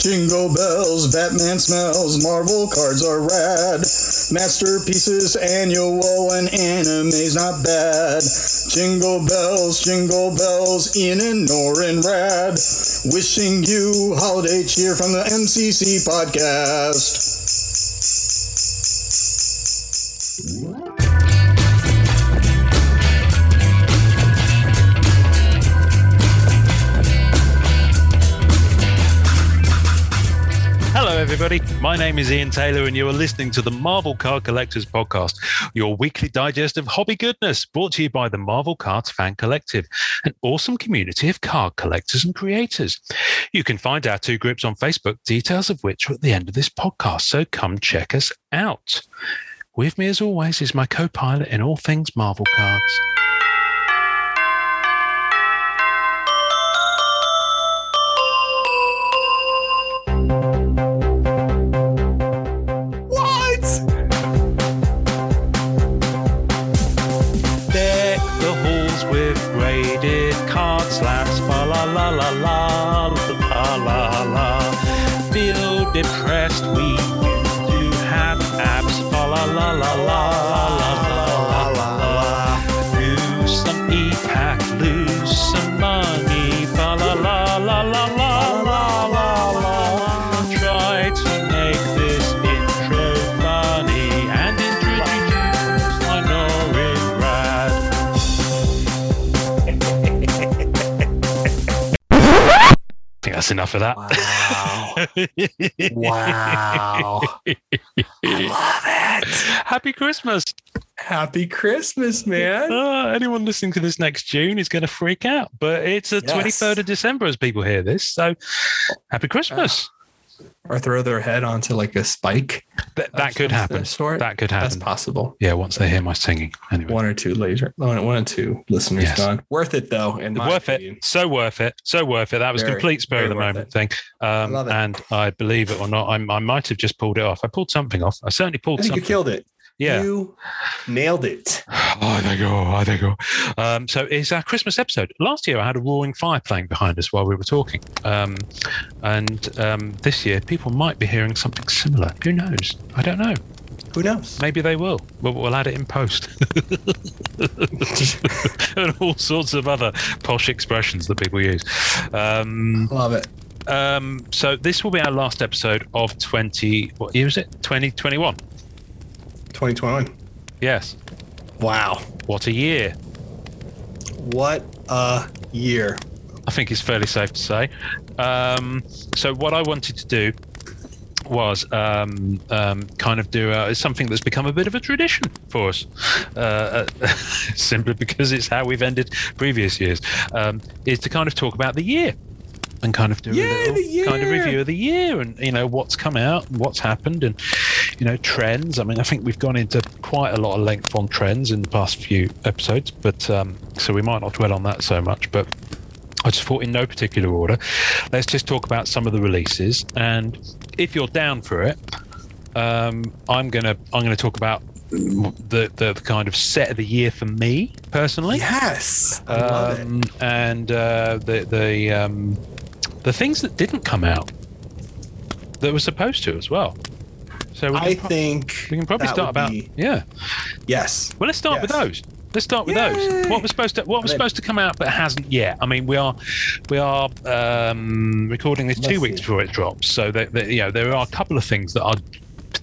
Jingle bells, Batman smells, Marvel cards are rad. Masterpieces annual and anime's not bad. Jingle bells, jingle bells, in and or in rad. Wishing you holiday cheer from the MCC podcast. Everybody. My name is Ian Taylor, and you are listening to the Marvel Card Collectors Podcast, your weekly digest of hobby goodness, brought to you by the Marvel Cards Fan Collective, an awesome community of card collectors and creators. You can find our two groups on Facebook, details of which are at the end of this podcast, so come check us out. With me, as always, is my co pilot in all things Marvel cards. That's enough of that. Wow. wow. I love it. Happy Christmas. Happy Christmas, man. Uh, anyone listening to this next June is going to freak out, but it's the Yes. 23rd of December as people hear this. So happy Christmas. Or throw their head onto like a spike. That, that could happen. Sort. That could That's happen. possible. Yeah, once they hear my singing. Anyway. One or two later. One, one or two listeners Yes. gone. Worth it though. In my worth opinion. it. So worth it. So worth it. That was Very, complete spur of the moment it. thing. Um, it. And I believe it or not, I'm, I might have just pulled it off. I pulled something off. I certainly I pulled think you killed it. Yeah. You nailed it. Oh, there you go. Oh, there you go. Um, so it's our Christmas episode. Last year, I had a roaring fire playing behind us while we were talking. Um, and um, this year, people might be hearing something similar. Who knows? I don't know. Who knows? Maybe they will. We'll, we'll add it in post. and all sorts of other posh expressions that people use. Um, Love it. um, so this will be our last episode of 20. What year is it? 2021. 2021. Yes. Wow. What a year. What a year. I think it's fairly safe to say. Um, so what I wanted to do was um, um, kind of do uh, something that's become a bit of a tradition for us, uh, uh, simply because it's how we've ended previous years, um, is to kind of talk about the year and kind of do Yay, a little kind of review of the year and you know what's come out and what's happened and you know trends. I mean, I think we've gone into quite a lot of length on trends in the past few episodes, but um, so we might not dwell on that so much, but. I just thought, in no particular order, let's just talk about some of the releases. And if you're down for it, um, I'm gonna I'm gonna talk about the, the the kind of set of the year for me personally, Yes. I love it. um, and uh, the the um, the things that didn't come out that were supposed to as well. So we I pro- think we can probably start about be- yeah. yes. Well, let's start with those. Let's start with those. What was supposed to What was supposed to come out but hasn't yet. I mean, we are we are um, recording this Let's two see. weeks before it drops, so that, that, you know there are a couple of things that are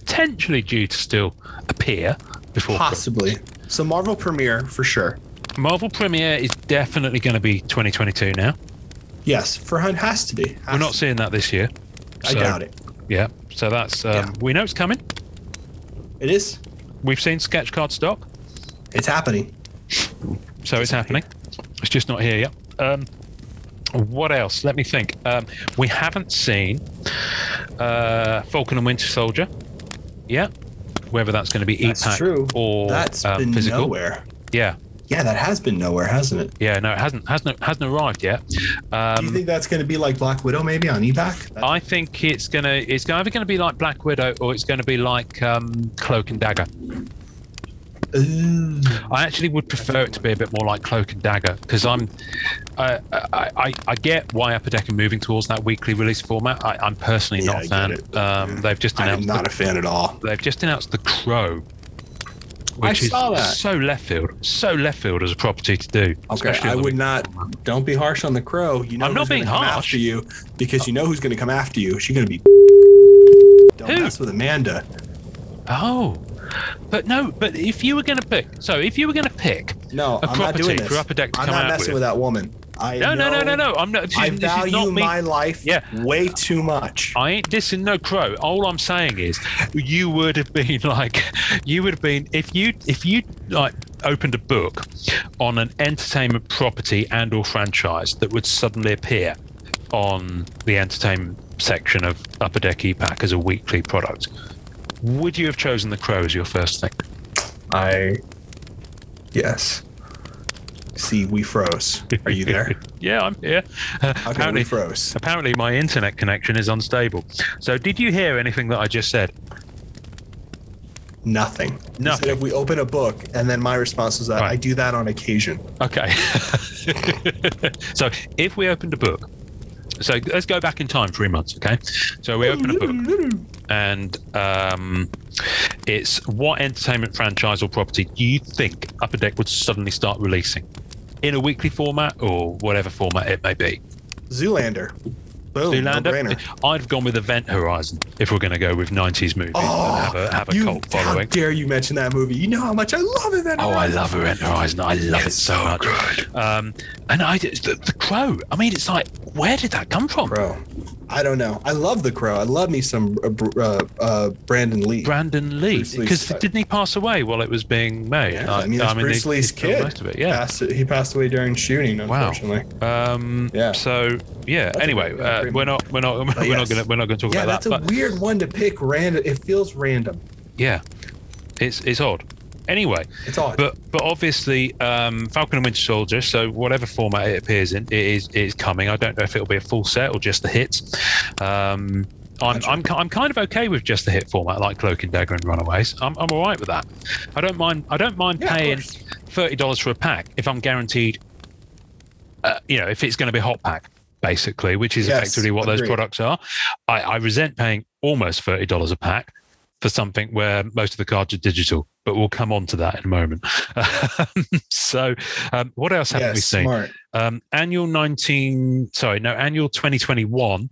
potentially due to still appear before. Possibly. So Marvel premiere for sure. Marvel premiere is definitely going to be 2022 now. Yes, for Hunt has to be. We're not seeing that this year. I doubt it. Yeah, so that's um, Yeah. we know it's coming. It is. We've seen sketch card stock, It's happening. so it's happening. It's just not here yet. Um, what else? Let me think. Um, we haven't seen uh, Falcon and Winter Soldier yet. Whether that's going to be That's e-pack true. or That's um, been physical. nowhere. Yeah, Yeah, that has been nowhere, hasn't it? yeah. No, it hasn't hasn't hasn't arrived yet. Do you Um, think that's going to be like Black Widow maybe on EPAC? That- I think it's gonna it's either going to be like Black Widow or it's going to be like um, Cloak and Dagger. Ooh. I actually would prefer it to be a bit more like Cloak and Dagger because I'm, uh, I, I, I get why Upper Deck are moving towards that weekly release format. I, I'm personally Yeah, not I a get fan. it. Um, Yeah. They've just announced. I am not the, a fan at all. they've just announced the Crow, I which is saw that. so left field, so left field as a property to do. Okay, I would not. format. Don't be harsh on the crow. You know I'm not being harsh. after you because you know who's going to come after you. She's going to be. Don't Who? mess with Amanda. Oh, but no, but if you were going to pick, so if you were going to pick, No, A I'm not property doing this. for Upper Deck to I'm come not out messing with. with. that woman. I no, no, no, no, no, I'm not. This, I is- this is value not me. my life Yeah. way too much. I ain't dissing no crow. All I'm saying is, you would have been like, you would have been if you if you like opened a book on an entertainment property and or franchise that would suddenly appear on the entertainment section of Upper Deck EPAC as a weekly product. Would you have chosen the crow as your first thing? I. Yes. See, we froze. Are you there? Yeah, I'm here. Uh, Okay, we apparently, froze. apparently, my internet connection is unstable. So, did you hear anything that I just said? Nothing. Nothing. said if we open a book, and then my response was that Right. I do that on occasion. Okay. so if we opened a book, so let's go back in time three months, okay? So we open a book and um, it's what entertainment franchise or property do you think Upper Deck would suddenly start releasing in a weekly format or whatever format it may be? Zoolander. Boom. Zoolander? have gone with Event Horizon if we're going to go with 90s movies and have a, have a Oh, you, cult How dare you mention that movie? You know how much I love it. Oh, I love Event Horizon. I love it so, much. Um, and I the, the crow. I mean, it's like, where did that come from? Bro, I don't know. I love The Crow. I love me some uh, uh, uh, Brandon Lee. Brandon Lee, because didn't he pass away while it was being made? yeah, I mean, that's Bruce Lee's kid. Most of it, yeah. Passed, he passed away during shooting, Wow. unfortunately. Um, Yeah. So yeah. That's Anyway, uh, we're not we're not we're not gonna we're not gonna talk Yeah, about that's a. But weird one to pick random. It feels random. yeah, it's it's odd. Anyway, It's odd. but but obviously um, Falcon and Winter Soldier. So whatever format it appears in, it is it is coming. I don't know if it'll be a full set or just the hits. Um, I'm, I'm, I'm kind of okay with just the hit format like Cloak and Dagger and Runaways. I'm, I'm all right with that. I don't mind. I don't mind Yeah, paying thirty dollars for a pack if I'm guaranteed. Uh, you know, if it's going to be a hot pack, basically, which is Yes, effectively what those products are. I, I resent paying almost thirty dollars a pack for something where most of the cards are digital. But we'll come on to that in a moment. so, um, what else have yes, we seen? Um, annual 19, sorry, no, annual 2021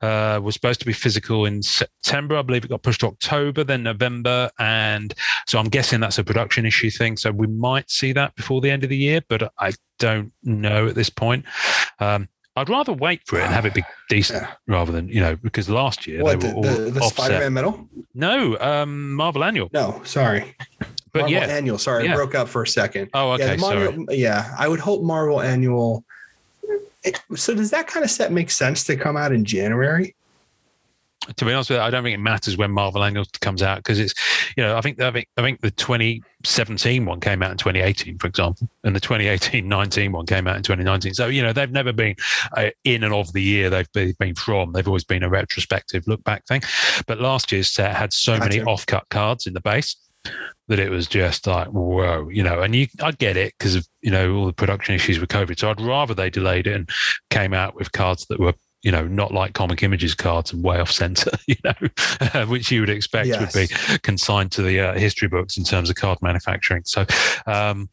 uh, was supposed to be physical in September. I believe it got pushed to October, then November. And so I'm guessing that's a production issue thing. So we might see that before the end of the year, but I don't know at this point. Um, I'd rather wait for it and have it be decent Yeah. rather than, you know, because last year What, they the, were all the, the offset. Spider-Man medal? No, um, Marvel Annual. No, sorry. But Marvel yeah. Annual. Sorry, Yeah. I broke up for a second. Oh, yeah, okay. sorry. Yeah, I would hope Marvel Annual. It- so does that kind of set make sense to come out in January? To be honest with you, I don't think it matters when Marvel Annual comes out because it's, you know, I think I think I think the 2017 one came out in 2018, for example, and the 2018-19 one came out in 2019. So you know, they've never been uh, in and of the year they've been from. They've always been a retrospective look back thing. But last year's set had so many Gotcha. off-cut cards in the base that it was just like whoa, you know. And you, I get it because of you know all the production issues with COVID. So I'd rather they delayed it and came out with cards that were you know, not like comic images cards and way off center, you know, which you would expect would be consigned to the uh, history books in terms of card manufacturing. So, um,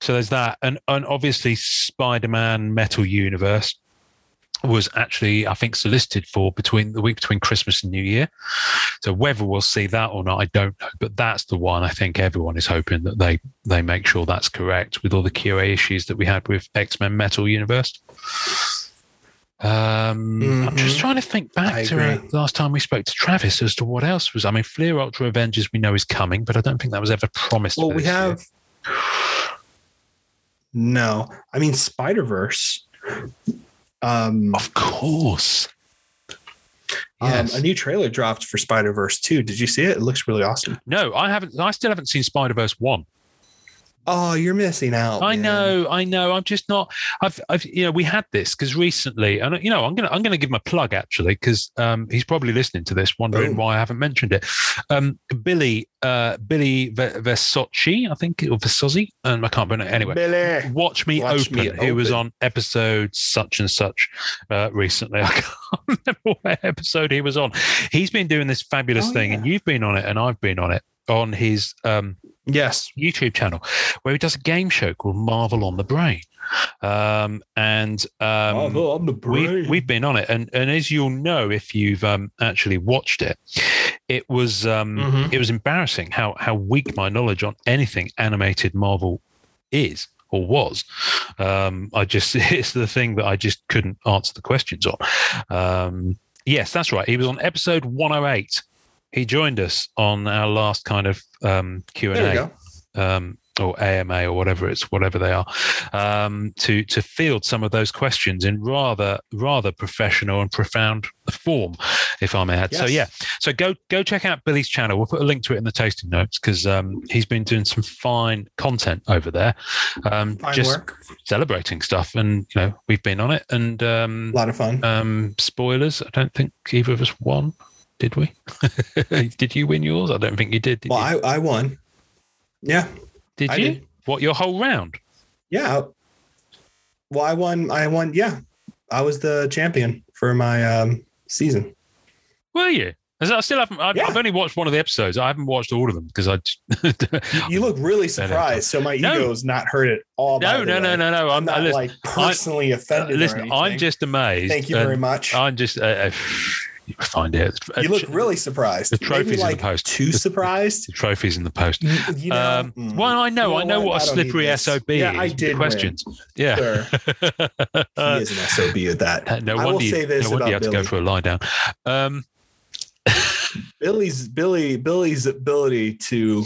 so there's that, and and obviously Spider-Man Metal Universe was actually, I think, solicited for between the week between Christmas and New Year. So whether we'll see that or not, I don't know. But that's the one I think everyone is hoping that they they make sure that's correct with all the QA issues that we had with X Men Metal Universe. Um, I'm just Mhm. trying to think I back to uh, the last time we spoke to Travis as to what else was. I mean, Fleer Ultra Avengers we know is coming, but I don't think that was ever promised. Well, we year. have. No, I mean Spider Verse. Um, of course. um, a new trailer dropped for Spider Verse 2. Did you see it? It looks really awesome. no, I haven't. I still haven't seen Spider Verse one. Oh, you're missing out. I man. know, I know. I'm just not. I've, I've, you know, we had this because recently, and you know, I'm gonna, I'm gonna give him a plug actually because um, he's probably listening to this, wondering Boom. why I haven't mentioned it. Um, Billy, uh, Billy V- Versace, I think, or Versace, and I can't remember. Anyway, Billy. Watch Me Watch Open. Me He was on episode such and such uh, recently. I can't remember what episode he was on. He's been doing this fabulous Oh, thing, yeah. and you've been on it, and I've been on it on his um, Yes. YouTube channel where he does a game show called Marvel on the Brain. Um, and um, on the we've, we've been on it. And, and as you'll know, if you've um, actually watched it, it was um, Mhm. it was embarrassing how, how weak my knowledge on anything animated Marvel is or was. Um, I just, it's the thing that I just couldn't answer the questions on. Um, yes, that's right. He was on episode 108. He joined us on our last kind of um, Q and A um, or AMA or whatever it's whatever they are um, to to field some of those questions in rather rather professional and profound form, if I may add. So yeah, so go go check out Billy's channel. We'll put a link to it in the tasting notes because um, he's been doing some fine content over there, um, Fine just work. celebrating stuff. And you know we've been on it. And um, A lot of fun. um, spoilers. I don't think either of us won. Did we? did you win yours? I don't think you did. Did well, you? I, I won. Yeah. did I you? did. What your whole round? Yeah. Well, I won. I won. Yeah. I was the champion for my um, season. Were you? As I still haven't. I've, Yeah. I've only watched one of the episodes. I haven't watched all of them because I. Just, You, look really surprised. So my No. ego's not hurt at all. no, no, no, no, no. I'm I'm not listen, like personally offended. or listen I'm just amazed. Thank you very much. I'm just. Uh, uh, you find it. you look really surprised. the Maybe, trophy's in the post. Too surprised. The trophies in the post. You know, Um, mm, well, I know, You I know know what? what a slippery. SOB Yeah, is. I did win. questions. Yeah. sure. He is an SOB at that. no I wonder you, say this no wonder you about had to go Billy. for a lie down. Um, Billy's Billy Billy's ability to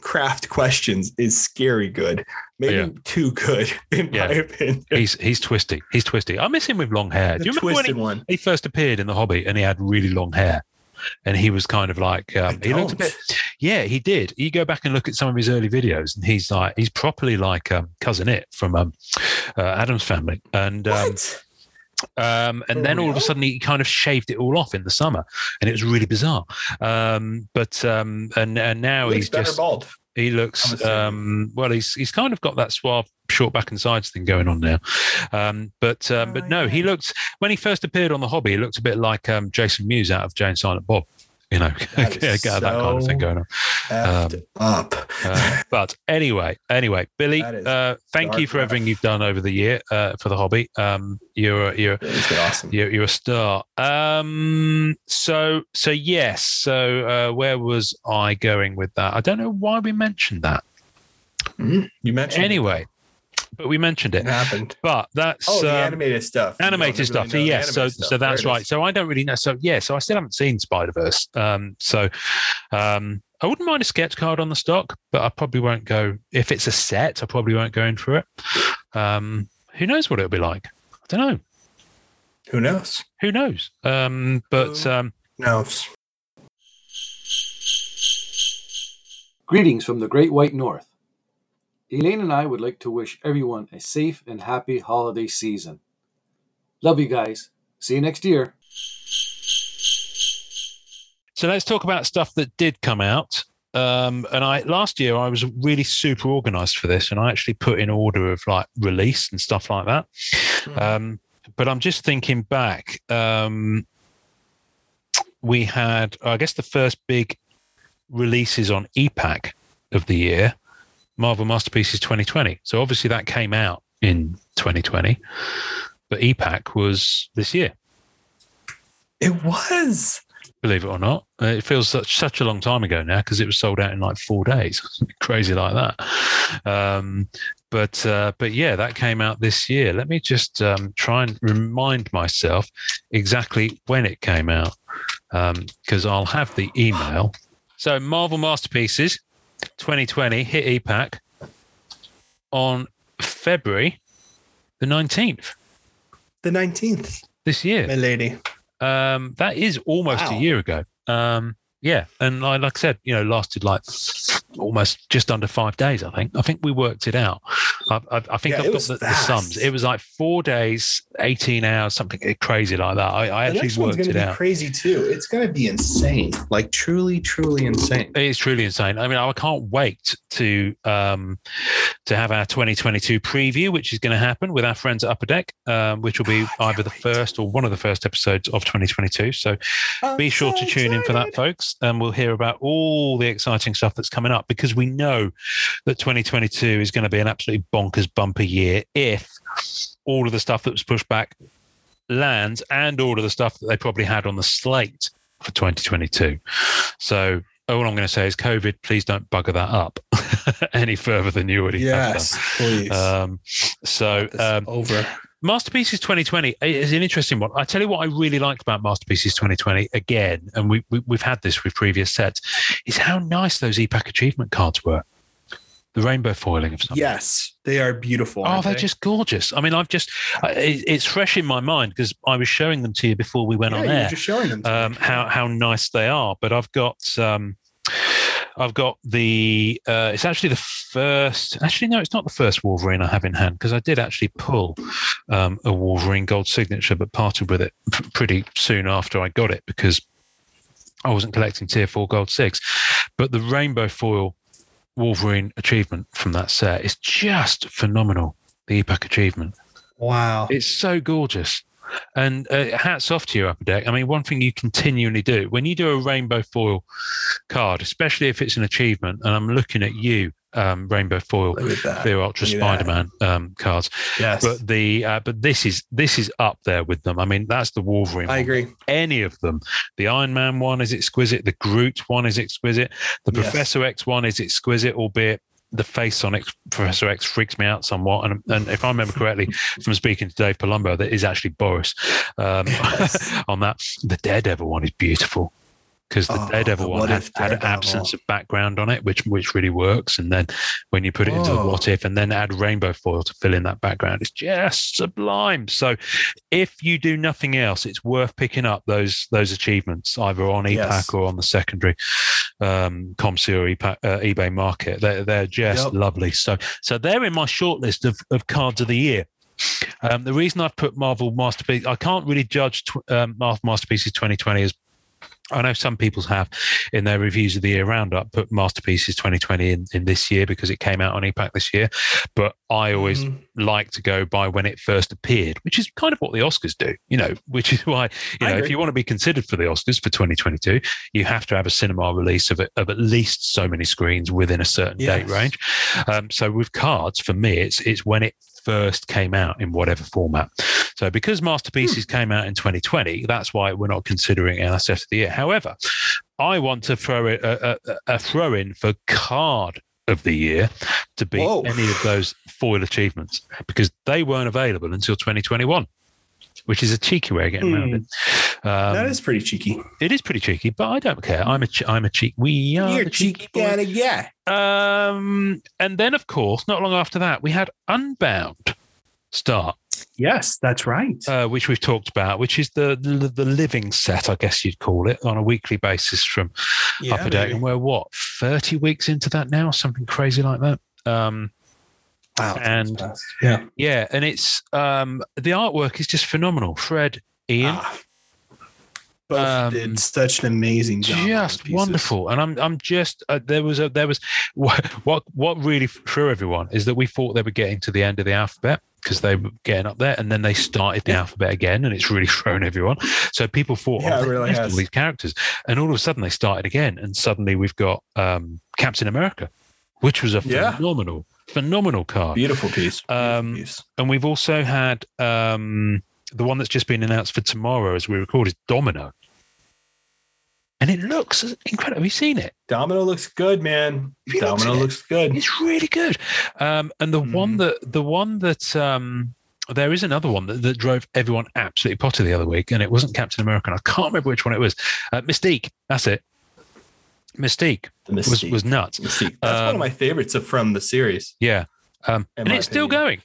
craft questions is scary good. Maybe Yeah. too good, in my opinion. he's he's twisty. He's twisty. I miss him with long hair. The Do you remember when he, one. he first appeared in the Hobby and he had really long hair? And he was kind of like um, he looked a bit Yeah, he did. You go back and look at some of his early videos, and he's like he's properly like um, cousin it from um, uh, Addams family, and um, and For then all of a sudden he kind of shaved it all off in the summer, and it was really bizarre. Um, but um, and and now Looks he's just bald. he looks um, well. He's he's kind of got that suave short back and sides thing going on now. Um, but um, but Oh, no, he yeah. looked when he first appeared on the Hobby, he looked a bit like um, Jason Mewes out of Jay and Silent Bob. You know, That that kind of thing going on. Effed up. Uh, but anyway, anyway, Billy, uh, thank you for everything you've done over the year uh, for the hobby. Um, you're you're awesome. you're, you're a star. Um, so so yes. So uh, where was I going with that? I don't know why we mentioned that. Mhm. You mentioned it. Anyway, but we mentioned it it. happened. But that's Oh, the um, animated stuff. Animated really stuff. know the yes, so stuff. so that's right. So I don't really know. So yeah, so I still haven't seen Spider Verse. Um, so um, I wouldn't mind a sketch card on the stock, but I probably won't go if it's a set. I probably won't go in for it. Um, who knows what it'll be like? I don't know. Who knows? Who knows? Um, but Who- um, Knows. Greetings from the Great White North. Elaine and I would like to wish everyone a safe and happy holiday season. Love you guys. See you next year. So let's talk about stuff that did come out. Um, and I last year I was really super organized for this, and I actually put in order of like release and stuff like that. Um, but I'm just thinking back. Um, we had, I guess, the first big releases on EPAC of the year, Marvel Masterpieces 2020. So obviously that came out in 2020, but EPAC was this year It was. believe it or not. Uh, It feels such such a long time ago now because it was sold out in like four days, crazy like that. Um, but uh, but yeah, that came out this year. Let me just um, try and remind myself exactly when it came out because I'll have the email. So Marvel Masterpieces 2020 hit EPAC on February the 19th The 19th, this year. my lady. Um, that is almost a year ago. Um, yeah, and I, like I said, you know, lasted like almost just under five days. I think. I think we worked it out. I, I, I think Yeah, I've got the, the sums. It was like four days, eighteen hours, something crazy like that. I, I actually worked going it to be out. crazy too. It's going to be insane, like truly, truly insane. It is truly insane. I mean, I can't wait to um, to have our 2022 preview, which is going to happen with our friends at Upper Deck, um, which will be Oh, either the first or one of the first episodes of 2022. So be sure to tune in for that, folks, and we'll hear about all the exciting stuff that's coming up because we know that 2022 is going to be an absolutely bonkers bumper year if all of the stuff that was pushed back lands and all of the stuff that they probably had on the slate for 2022. So all I'm going to say is COVID, please don't bugger that up any further than you already Yes, please. have done. Um, so um, over. Masterpieces 2020 is an interesting one. I tell you what I really liked about Masterpieces 2020 again, and we, we we've had this with previous sets, is how nice those EPAC achievement cards were. The rainbow foiling of something. Yes, they are beautiful. Oh, they're they? just gorgeous. I mean, I've just, it, it's fresh in my mind because I was showing them to you before we went yeah, on you were air just showing them. to me. um, how how nice they are. But I've got um, I've got the uh, it's actually the first. Actually, no, it's not the first Wolverine I have in hand because I did actually pull um, a Wolverine Gold signature, but parted with it p- pretty soon after I got it because I wasn't collecting Tier Four Gold Six. But the Rainbow Foil Wolverine achievement from that set is just phenomenal. The EPAC achievement. Wow. It's so gorgeous. And uh, hats off to you, Upper Deck. I mean, one thing you continually do when you do a rainbow foil card, especially if it's an achievement, and I'm looking at you, um, rainbow foil Look at that. Fleer Ultra that. Spider-Man um, cards, Yes. but the uh, but this is this is up there with them. I mean, that's the Wolverine. I one. agree. Any of them, the Iron Man one is exquisite. The Groot one is exquisite. The Yes. Professor X one is exquisite, albeit the face on X, Professor X freaks me out somewhat. And, and if I remember correctly from speaking to Dave Palumbo, that is actually Boris um, Yes. on that. The Daredevil one is beautiful because the Oh, Daredevil one had, If had an absence of background on it, which which really works. And then when you put it into the Oh. what if, and then add rainbow foil to fill in that background, it's just sublime. So if you do nothing else, it's worth picking up those those achievements either on ePack Yes. or on the secondary um, or ePack, uh, eBay market. They're they're just Yep. lovely. So so they're in my shortlist of of cards of the year. Um, the reason I've put Marvel Masterpiece, I can't really judge tw- um, Marvel Masterpieces 2020 as I know some people have in their reviews of the year roundup put Masterpieces 2020 in, in this year because it came out on EPAC this year. But I always Mhm. like to go by when it first appeared, which is kind of what the Oscars do, you know, which is why, you know, if you want to be considered for the Oscars for 2022, you have to have a cinema release of, of at least so many screens within a certain date range. Um, so with cards, for me, it's it's when it first came out in whatever format. So because Masterpieces hmm. came out in 2020, that's why we're not considering it as set of the year. However, I want to throw it a, a, a throw in for card of the year to beat Whoa. any of those foil achievements because they weren't available until 2021. Which is a cheeky way of getting around Hmm. it. Um, that is pretty cheeky. it is pretty cheeky, but I don't care. I'm a I'm a cheek. We are You're the cheeky cheeky boys. kind of yeah. Um, and then, of course, not long after that, we had Unbound start, Yes, that's right. uh, which we've talked about, which is the, the the living set, I guess you'd call it, on a weekly basis from yeah, Upper Deck. And we're what thirty weeks into that now, something crazy like that. Um, Wow, and- yeah, yeah, and it's um, the artwork is just phenomenal. Fred, Ian, Ah. both Um, did such an amazing job. just wonderful and i'm i'm just uh, there was a there was what what what really threw everyone is that we thought they were getting to the end of the alphabet because they were getting up there and then they started the alphabet again and it's really thrown everyone so people thought Yeah, oh really has. all these characters and all of a sudden they started again and suddenly we've got um captain america which was a Yeah. Phenomenal card Beautiful piece. Beautiful Um, piece. and we've also had um the one that's just been announced for tomorrow as we record is domino and it looks incredible have you seen it Domino looks good, man. If you look Domino at it, looks good. it's really good. Um, and the one Mhm. that the one that um, there is another one that, that drove everyone absolutely potty the other week, and it wasn't Captain America. and I can't remember which one it was. Uh, Mystique. That's it. Mystique, The was Mystique. was nuts. Mystique. That's one Um, of my favorites from the series. Yeah. Um, and it's still going.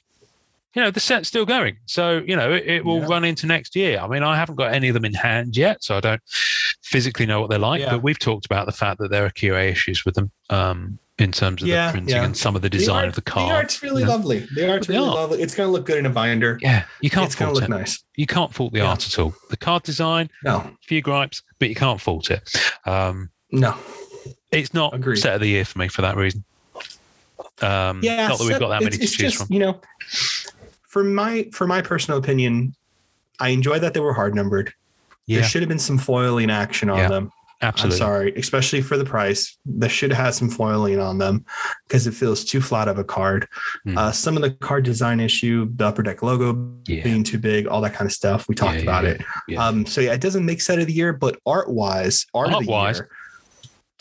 You know, the set's still going. So, you know, it, it will Yeah. run into next year. I mean, I haven't got any of them in hand yet, so I don't physically know what they're like, Yeah. but we've talked about the fact that there are QA issues with them. Um, in terms of Yeah, the printing yeah. and some of the design art, of the card. The art's really Yeah. lovely. The art's They really lovely. It's going to look good in a binder. yeah, you can't it's going fault to look it. nice. You can't fault the art at all. The card design, No, few gripes, but you can't fault it. Um, no. It's not Agreed. set of the year for me for that reason. Um, Yeah, not that we've got that many to choose just, from. You know, for my for my personal opinion, I enjoy that they were hard numbered. Yeah, There should have been some foiling action on Yeah, them. absolutely. I'm sorry, especially for the price. They should have had some foiling on them because it feels too flat of a card. Hmm. Uh, some of the card design issue, the upper deck logo Yeah. being too big, all that kind of stuff. We talked Yeah, about it. Um, so yeah, it doesn't make set of the year, but art wise, art, of the Art-wise, year,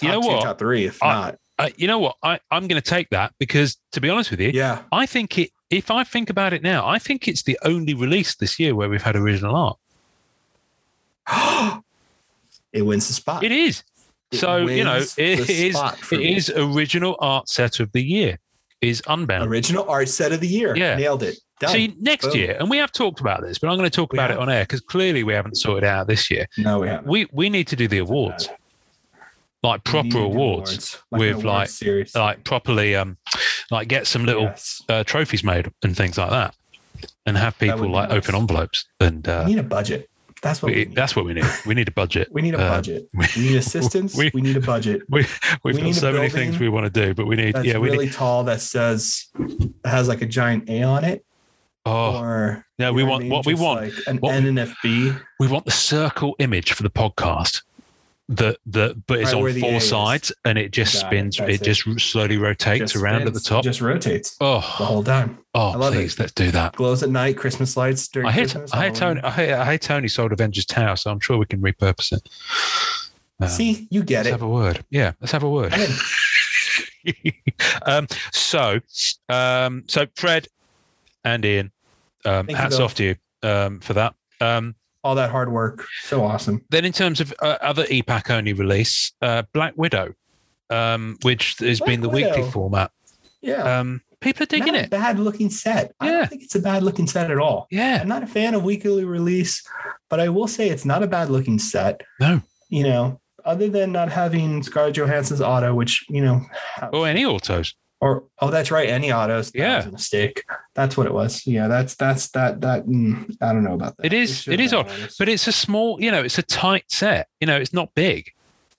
you know two, what? top three, if I- not. Uh, you know what? I, I'm going to take that because, to be honest with you, Yeah. I think it. If I think about it now, I think it's the only release this year where we've had original art. it wins the spot. It is. It so you know, it is. It me. is original art set of the year. Is Unbound. original art set of the year. Yeah. Nailed it. Done. See, next Boom. year, and we have talked about this, but I'm going to talk We about it on air because clearly we haven't sorted out this year. no, we haven't. We we need to do the awards, like proper do awards, like with, awards like- series. like properly, um, like get some little Yes. uh, trophies made and things like that, and have people like nice. open envelopes. And uh, we need a budget. That's what we, we, need. that's what we need. We need a budget. we need a uh, budget. we- We need assistance. we- We, need a budget We, we've We got so many things we want to do, but we need, yeah, we really need. tall that says has like a giant A on it. Oh or no, we want I mean? what we want. like an what we- NNFB. We want the circle image for the podcast. That the but it's Right on the four is. sides and it just Got spins. It, it. just slowly rotates Just around at the spins, top. Just rotates Oh, the whole time. oh, I love it. please, let's do that. Glows at night. Christmas lights during I hate, Christmas. I hate Tony. I hate, I hate Tony sold Avengers Tower, so I'm sure we can repurpose it. Um, See, you get let's it. have a word. Yeah, let's have a word. Um, so, um, so Fred and Ian, um, Thank hats both. off to you um, for that. Um, All that hard work. So awesome. then, in terms of uh, other EPAC only release, uh, Black Widow, um, which has Black been the weekly format. Yeah. Um, people are digging not it. bad looking set. I Yeah. don't think it's a bad looking set at all. Yeah. I'm not a fan of weekly release, but I will say it's not a bad looking set. No. You know, other than not having Scarlett Johansson's auto, which, you know, Or any autos. Or oh, that's right, any autos. That Yeah. was a mistake. That's what it was. Yeah, that's that's that that. mm, I don't know about that. It is- should it have is been odd, autos. But it's a small, you know, it's a tight set. You know, it's not big.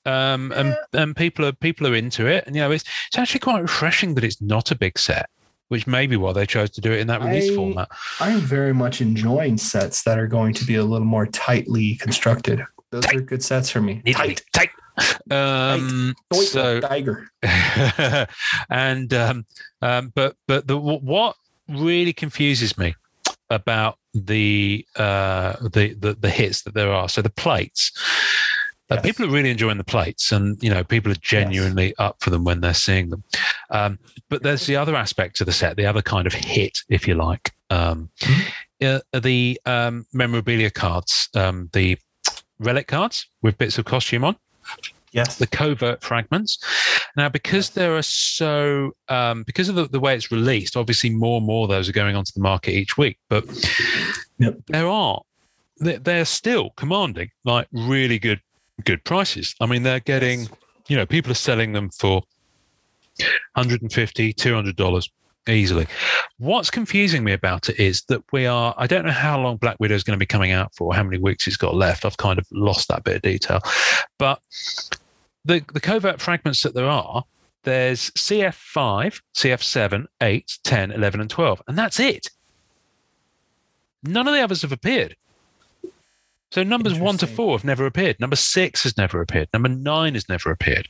Um, and, and people are people are into it. And you know, it's it's actually quite refreshing that it's not a big set, which may be why they chose to do it in that release I- format. I'm very much enjoying sets that are going to be a little more tightly constructed. Those are good sets for me. Need Tight. tight. Um, Tight so tiger. and um, um, but but the what really confuses me about the uh the the, the hits that there are so the plates uh, Yes. people are really enjoying the plates and you know people are genuinely up for them when they're seeing them um but there's the other aspect to the set the other kind of hit if you like um uh, the um memorabilia cards um the relic cards with bits of costume on Yes. the covert fragments. Now, because there are so, um, because of the, the way it's released, obviously more and more of those are going onto the market each week. But Yep. there are, they- they're still commanding like really good, good prices. I mean, they're getting, you know, people are selling them for 150 $200 easily. What's confusing me about it is that we are, I don't know how long Black Widow is going to be coming out for, how many weeks it's got left. I've kind of lost that bit of detail. But the, the covert fragments that there are, there's CF5, CF7, 8, 10, 11, and 12. And that's it. None of the others have appeared. So numbers one to four have never appeared. Number six has never appeared. Number nine has never appeared.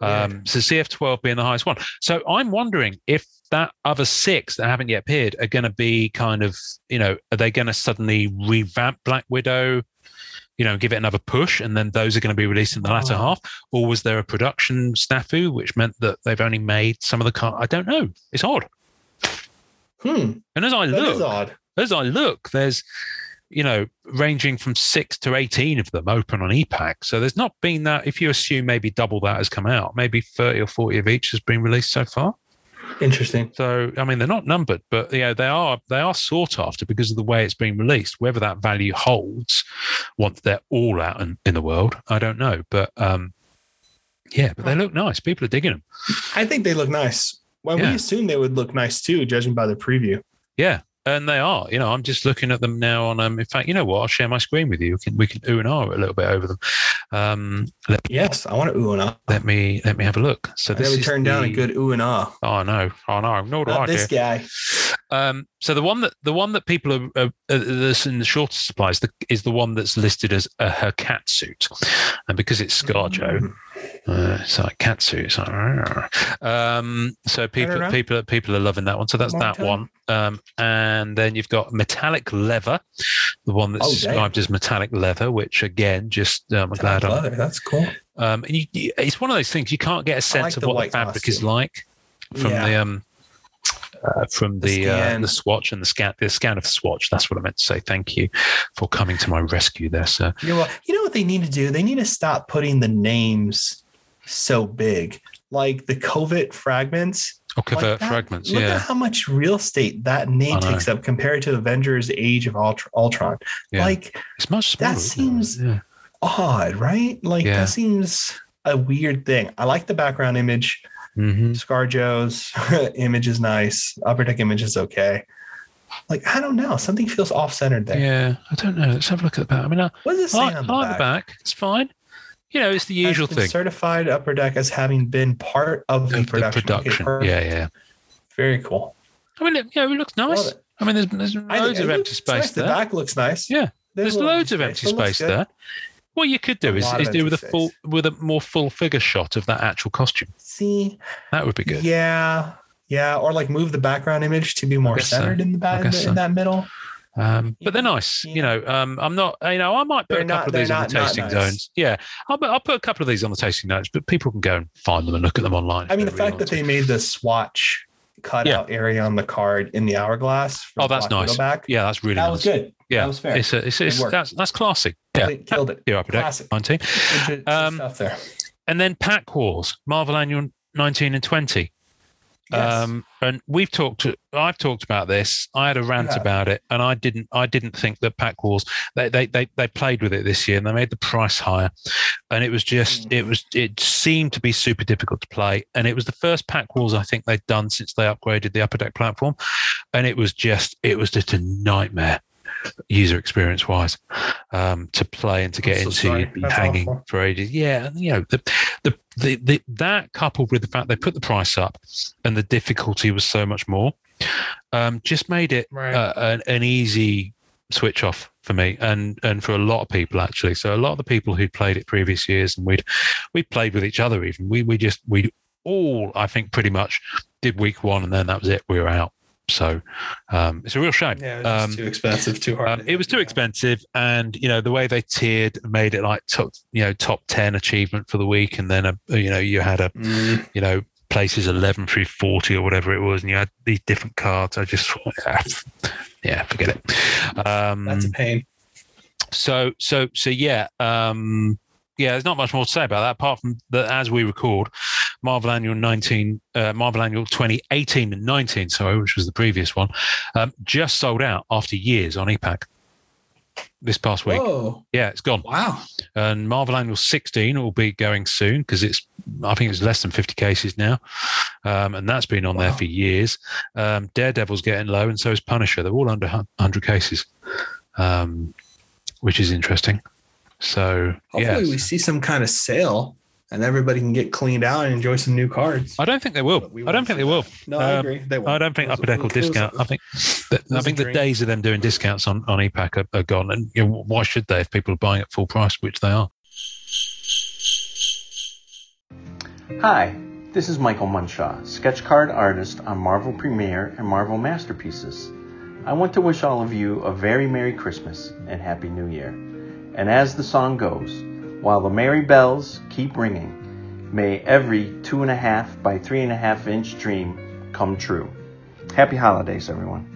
Um, so CF12 being the highest one. So I'm wondering if that other six that haven't yet appeared are going to be kind of, you know, are they going to suddenly revamp Black Widow, you know, give it another push, and then those are going to be released in the latter Oh. half? Or was there a production snafu which meant that they've only made some of the car? I don't know. It's odd. Hmm. And as I That look, odd. as I look, there's you know ranging from six to eighteen of them open on EPAC. So there's not been that. If you assume maybe double that has come out, maybe thirty or forty of each has been released so far. Interesting. So I mean, they're not numbered, but you know they are they are sought after because of the way it's being released. Whether that value holds once they're all out in, in the world, I don't know. But um, Yeah, but they look nice. People are digging them. I think they look nice. Well, Yeah. we assumed they would look nice too, judging by the preview. Yeah, and they are. You know, I'm just looking at them now. On um, in fact, you know what? I'll share my screen with you. We can we can ooh and ah a little bit over them. Um, let, Yes, I want to ooh and ah. let me let me have a look. So I this is turned down a good ooh and ah. Oh no! Oh no! Nor do I, Not this dear. guy. Um, so the one that the one that people are, are, are that's in the shorter supplies the, is the one that's listed as a, her cat suit, and because it's ScarJo, Mm. Uh, it's like cat suit. It's like, um, so people people are people are loving that one. So that's that time. one. Um, and then you've got metallic leather, the one that's Oh, described as metallic leather, which again, just um, I'm glad. Top I'm, That's cool. um, and you, you- it's one of those things you can't get a sense like of the what the white fabric is like from Yeah. the um uh, from The the uh, the swatch and the scan the scan of the swatch. That's what I meant to say. Thank you for coming to my rescue there, sir. You're well, you know what they need to do? They need to stop putting the names so big. Like the COVID fragments. Or like covert that- fragments, Look yeah, at how much real estate that name takes up compared to Avengers Age of Ultr- Ultron. Yeah. Like it's much smaller. that seems- yeah. odd, right? Like Yeah. that seems a weird thing. I like the background image. Hmm ScarJo's image is nice. Upper deck image is okay. Like I don't know, something feels off centered there. yeah. I don't know. Let's have a look at the back. I mean, I, What does it say I, on the like back? the back. It's fine. You know, it's the usual thing. Certified upper deck as having been part of the the production. Okay, production. perfect. yeah, yeah. Very cool. I mean, it, yeah, it looks nice. it. I mean, there's, there's I loads of empty space nice. there. The back looks nice. Yeah, There's little loads of empty looks space there. What you could do is, is do with a full with a more full figure shot of that actual costume. See, That would be good. yeah, yeah, or like move the background image to be more guess so. centered in the back in, so. in that middle. Um, but they're nice. Yeah. You know, um, I'm not. You know, I might put They're a not- couple of they're these on the not- not tasting nice. zones. Yeah, I'll, put- I'll put a couple of these on the tasting notes, but people can go and find them and look at them online. I mean, the really fact that want they made the swatch cutout area on the card in the hourglass. for Oh, that's nice. Back. Yeah, that's really nice. that nice. was good. Yeah, that was fair. It's a, it's, it's, worked. that's that's classy. Yeah, killed it. yeah, Classic. 19. Um, stuff there. And then Pack Wars, Marvel Annual 19 and 20. Yes. Um, and we've talked. I've talked about this. I had a rant have. about it, and I didn't. I didn't think that Pack Wars. They, they they they played with it this year, and they made the price higher, and it was just. Mm. It was. It seemed to be super difficult to play, and it was the first Pack Wars I think they'd done since they upgraded the Upper Deck platform, and it was just. It was just a nightmare, user experience wise, um, to play and to get I'm into. hanging awful. for ages. Yeah, and you know the, the the the that coupled with the fact they put the price up and the difficulty was so much more, um, just made it Right. uh, an, an easy switch off for me and and for a lot of people actually. So a lot of the people who'd played it previous years and we'd we played with each other even we we just we all I think pretty much did week one and then that was it. We were out. So um, it's a real shame. yeah, it was um, too expensive, too hard. Um, to it was too expensive, and you know the way they tiered made it like top, you know, top ten achievement for the week, and then a, you know you had a Mm, you know places 11 through 40 or whatever it was and you had these different cards i just thought, ah, yeah forget it um that's a pain. so so so yeah um yeah there's not much more to say about that apart from that as we record marvel annual 19 uh, marvel annual 2018 and 19 sorry which was the previous one um, just sold out after years on epac this past week Whoa! yeah it's gone Wow. and Marvel Annual 16 will be going soon because it's, I think it's less than 50 cases now. Um, and that's been on there for years. Um, Daredevil's getting low, and so is Punisher. They're all under 100 cases, um, which is interesting. So, Hopefully, yeah. we see some kind of sale and everybody can get cleaned out and enjoy some new cards. I don't think they will. I don't think see they will. that. No, I Um, agree. They won't. I don't think Upper Deck will discount. I think that, I think the days of them doing discounts on, on EPAC are, are gone. And you know, why should they if people are buying at full price, which they are? Hi, this is Michael Munshaw, sketch card artist on Marvel Premiere and Marvel Masterpieces. I want to wish all of you a very Merry Christmas and Happy New Year. And as the song goes, while the merry bells keep ringing, may every two and a half by three and a half inch dream come true. Happy holidays, everyone.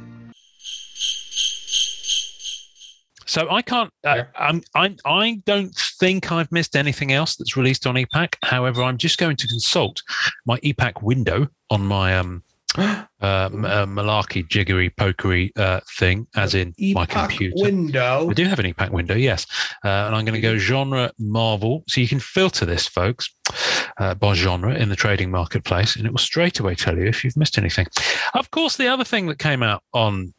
So I can't. Uh, I'm, I I don't think I've missed anything else that's released on EPAC. However, I'm just going to consult my EPAC window on my um uh, m- uh, malarkey, jiggery, pokery uh, thing, as in my computer. window. I do have an EPAC window, yes. Uh, and I'm going to go genre Marvel. So you can filter this, folks, uh, by genre in the trading marketplace, and it will straight away tell you if you've missed anything. Of course, the other thing that came out on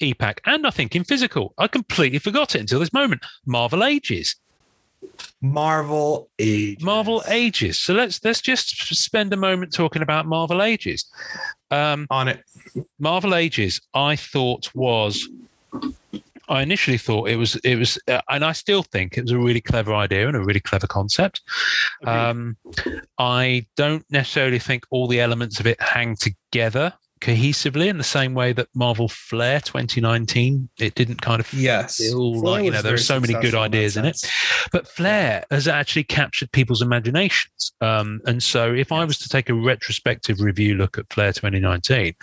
EPAC, and I think in physical, I completely forgot it until this moment Marvel Ages. Marvel Age. Marvel Ages. So let's let's just spend a moment talking about Marvel Ages. Um, on it. Marvel Ages, I thought was. I initially thought it was it was, uh, and I still think it was a really clever idea and a really clever concept. Um, I don't necessarily think all the elements of it hang together cohesively in the same way that Marvel Flair 2019 it didn't kind of Yes. feel Flair like you know there are so many good successful in ideas in it but Flair has actually captured people's imaginations. Um, and so, if I was to take a retrospective review look at Flair 2019,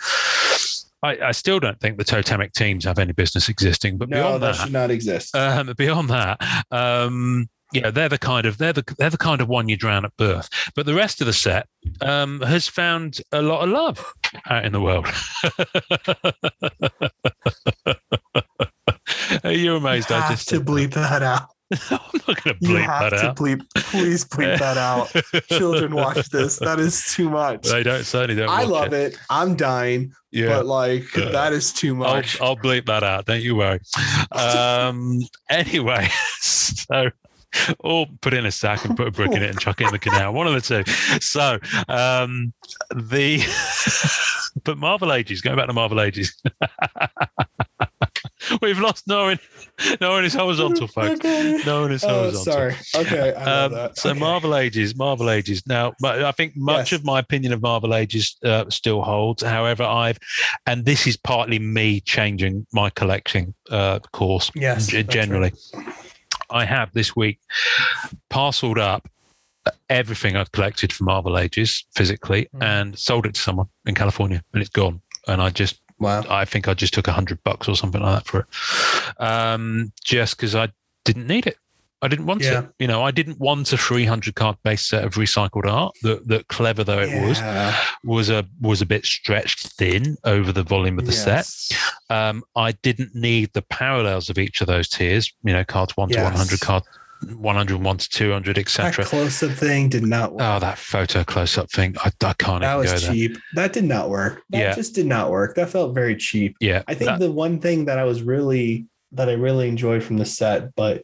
I, I still don't think the totemic teams have any business existing. But No, beyond that that, should not exist. um, beyond that, um, you know, they're the kind of they're the they're the kind of one you drown at birth. But the rest of the set um, has found a lot of love out in the world. Are you amazed? you I just to bleep that out. I'm not going to bleep that You have that to out. bleep. Please bleep that out. Children watch this. That is too much. They don't certainly don't. I love it. I'm dying, Yeah, but like Yeah. that is too I'll, much. I'll bleep that out. Don't you worry. Um, anyway, so or put it in a sack and put a brick in it and chuck it in the canal. One of the two. So um, the but Marvel Ages. Going back to Marvel Ages. We've lost Noah. Noah is horizontal, folks. Noah is Oh, horizontal. sorry. Okay, I Um, that. so Okay. Marvel Ages, Marvel Ages. Now, but I think much Yes. of my opinion of Marvel Ages uh, still holds. However, I've, and this is partly me changing my collecting uh, course Yes, g- generally. I have this week parceled up everything I've collected from Marvel Ages physically Mm. and sold it to someone in California, and it's gone. And I just Wow. I think I just took a hundred bucks or something like that for it, um, just because I didn't need it. I didn't want Yeah. it. You know, I didn't want a 300 card base set of recycled art. That, that clever though it was, Yeah. was a was a bit stretched thin over the volume of the set. Um, I didn't need the parallels of each of those tiers. You know, cards one to 100, card 101 to 200, That etc. close-up thing did not work. Oh, that photo close up thing. I, I can't that was go there. cheap. That did not work. That Yeah. just did not work. That felt very cheap. Yeah, I think that- the one thing that I was really that I really enjoyed from the set, but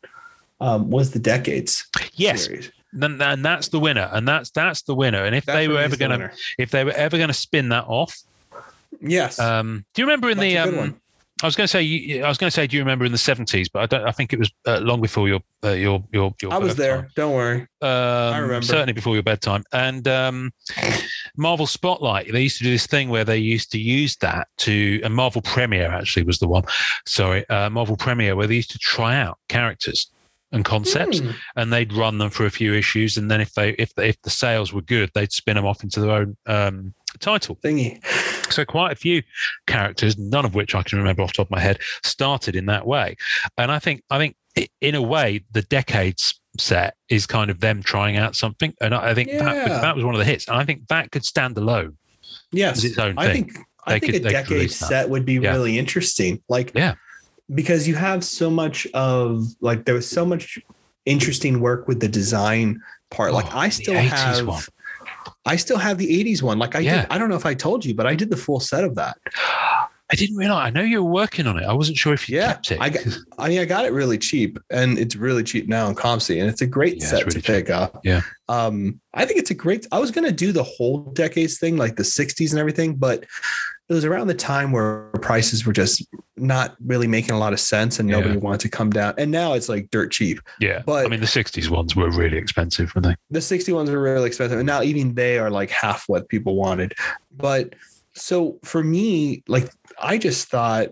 um, was the decades yes, series. and that's the winner, and that's that's the winner. And if That they were ever the going to if they were ever going to spin that off, yes, um, do you remember in the That's good um. I was going to say I was going to say do you remember in the seventies, but I don't. I think it was uh, long before your uh, your your your. I was there. Don't worry. Um, remember. certainly before your bedtime. And um, Marvel Spotlight, they used to do this thing where they used to use that to, and Marvel Premiere actually was the one. Sorry, uh, Marvel Premiere, where they used to try out characters and concepts, Hmm. and they'd run them for a few issues, and then if they if they, if the sales were good, they'd spin them off into their own um, title. Thingy. So quite a few characters, none of which I can remember off the top of my head, started in that way. And I think I think in a way the decades set is kind of them trying out something. And I I think that, Yeah. that was one of the hits. And I think that could stand alone Yes, its own I thing. think I think could- a they decade that. set would be Yeah. really interesting. Like, Yeah. Because you have so much of like there was so much interesting work with the design part. like, Oh, I still have. one. I still have the 80s one. Like I Yeah. did, I don't know if I told you, but I did the full set of that. I didn't realize. I know you were working on it. I wasn't sure if you Yeah, kept it. I got- I mean, I got it really cheap, and it's really cheap now in ComC, and it's a great Yeah, set really to pick up. Yeah. Um, I think it's a great. I was gonna do the whole decades thing, like the '60s and everything, but it was around the time where prices were just not really making a lot of sense, and nobody Yeah. wanted to come down. And now it's like dirt cheap. yeah. but- I mean, the 60s ones were really expensive, weren't they? The 60 ones are really expensive, and now even they are like half what people wanted. But so for me, like I just thought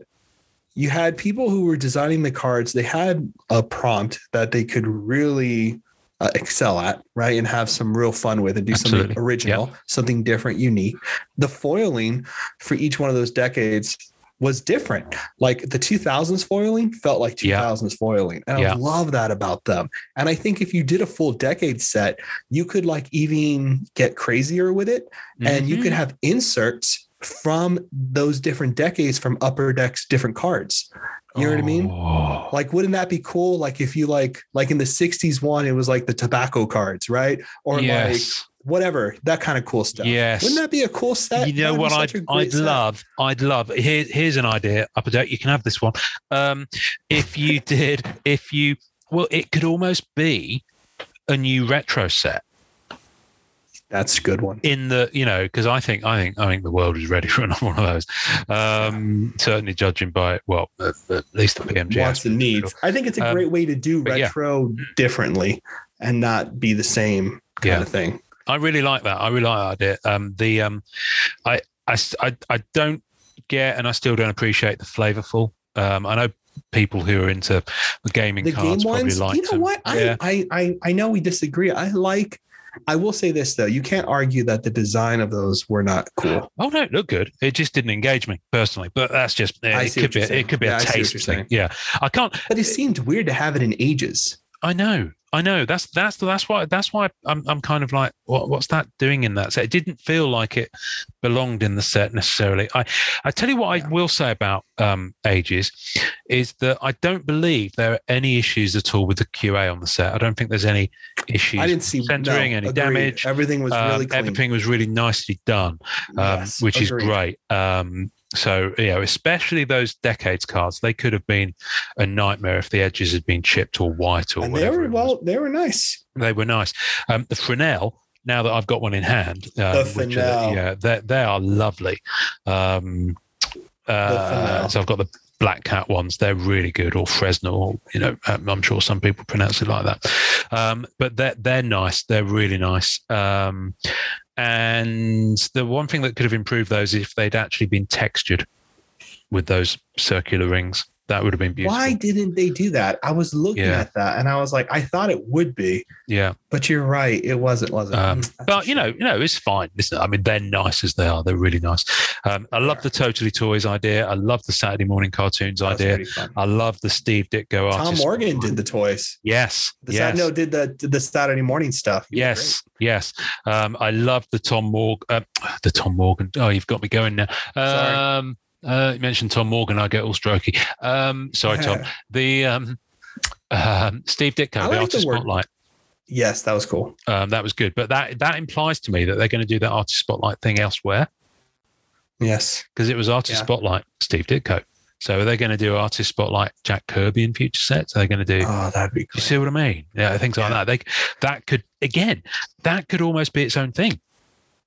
you had people who were designing the cards, they had a prompt that they could really uh, excel at, right? And have some real fun with and do Absolutely. something original, something different, unique. The foiling for each one of those decades was different. Like the 2000s foiling felt like Yeah. 2000s foiling. And Yeah. I love that about them. And I think if you did a full decade set, you could like even get crazier with it and you could have inserts from those different decades from upper decks different cards. You know what I mean? Oh. Like, wouldn't that be cool? Like if you like like in the 60s one, it was like the tobacco cards, right? Or like whatever, that kind of cool stuff. Yes. Wouldn't that be a cool set? you know what I'd, I'd set. love i'd love here, here's an idea up a date you can have this one um if you did if you well it could almost be a new retro set That's a good one. in the you know because i think i think i think the world is ready for another one of those um certainly judging by well at, at least the pmg Wants and needs. I think it's a Um, great way to do but yeah. retro differently and not be the same kind Yeah. of thing. I really like that. I really like that idea. Um, the um, I don't get, and I still don't appreciate the flavorful. Um, I know people who are into the gaming The game cards probably ones, like you know them. what? I, Yeah. I I I know we disagree. I like. I will say this though: you can't argue that the design of those were not cool. Oh no, it looked good. It just didn't engage me personally. But that's just I it. Could be saying. it could be Yeah, a taste thing. Yeah, I can't. But it seemed weird to have it in ages. I know, I know. That's that's that's why that's why I'm I'm kind of like, what what's that doing in that set? It didn't feel like it belonged in the set necessarily. I I tell you what I will say about um ages is that I don't believe there are any issues at all with the QA on the set. I don't think there's any issues I didn't see centering no, any agreed. damage. Everything was Um, really clean. everything was really nicely done um, Yes, which is great. Um, so you know, especially those decades cards, they could have been a nightmare if the edges had been chipped or white or And they whatever. were well, they were nice. They were nice. Um, the Fresnel. Now that I've got one in hand, um, The which are, yeah, they they are lovely. Um, uh, so I've got the black cat ones. They're really good, or Fresnel. Or, you know, um, I'm sure some people pronounce it like that. Um, but they're they're nice. They're really nice. Um, and the one thing that could have improved those is if they'd actually been textured with those circular rings. That would have been beautiful. Why didn't they do that? I was looking Yeah. at that and I was like, I thought it would be, Yeah. but you're right. It wasn't, was it? Um, Mm, but you know, you know, it's fine. Listen, I mean, they're nice as they are. They're really nice. Um, I love the Totally Toys idea. I love the Saturday morning cartoons idea. I love the Steve Ditko Tom artist. Morgan did the toys. Yes. The yes. No, did the did the Saturday morning stuff. He Yes, yes. Um, I love the Tom Morgan. Uh, the Tom Morgan. Oh, you've got me going now. Sorry. Uh, you mentioned Tom Morgan. I get all strokey. Um, sorry. Tom. The um, um, Steve Ditko, like the artist word- spotlight. yes, that was cool. Um, that was good, but that that implies to me that they're going to do that artist spotlight thing elsewhere Yes. because it was artist Yeah. spotlight Steve Ditko. So are they going to do artist spotlight Jack Kirby in future sets? Are they going to do? Oh, that'd be You see what I mean? Yeah, things like that. They that could again, that could almost be its own thing.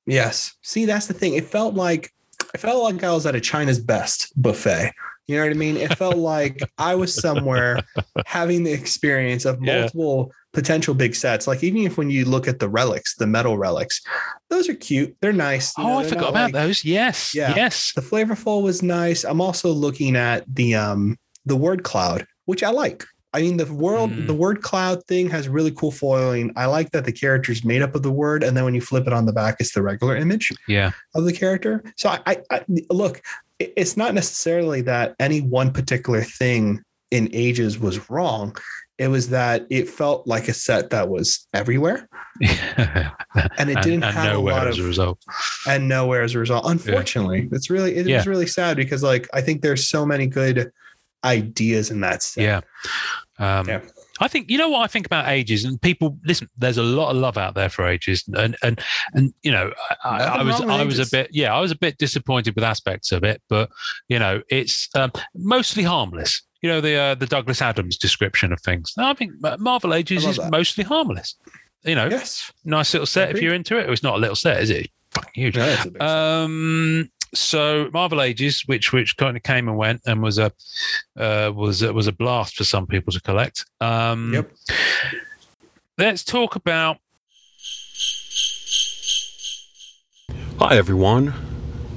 Yes. See, that's the thing. It felt like I felt like I was at a China's best buffet. You know what I mean? It felt like I was somewhere having the experience of Yeah. multiple potential big sets. Like even if when you look at the relics, the metal relics, those are cute. They're nice. You Oh, know, I forgot about like- those. Yes, Yeah. yes. The flavorful was nice. I'm also looking at the um the word cloud, which I like. I mean, the world, Mm. the word cloud thing has really cool foiling. I like that the character is made up of the word, and then when you flip it on the back, it's the regular image Yeah, of the character. So I, I, I look, it's not necessarily that any one particular thing in ages was wrong. It was that it felt like a set that was everywhere and it didn't and have a lot as of a result. and nowhere as a result. Unfortunately, it's really it Yeah. was really sad because like I think there's so many good ideas in that set. Yeah. Um, Yeah. I think you know what I think about ages, and people listen. There's a lot of love out there for ages, and and and you know, I, I, was I was a bit yeah, I was a bit disappointed with aspects of it, but you know, it's um, mostly harmless. You know, the uh, the Douglas Adams description of things. I think Marvel Ages is that. mostly harmless. You know, Yes. nice little set if you're into it. It's not a little set, is it? Fucking huge. Yeah, it's a big set. Um, so Marvel Ages, which which kind of came and went, and was a uh, was was a blast for some people to collect. Um, Yep. Let's talk about Hi everyone.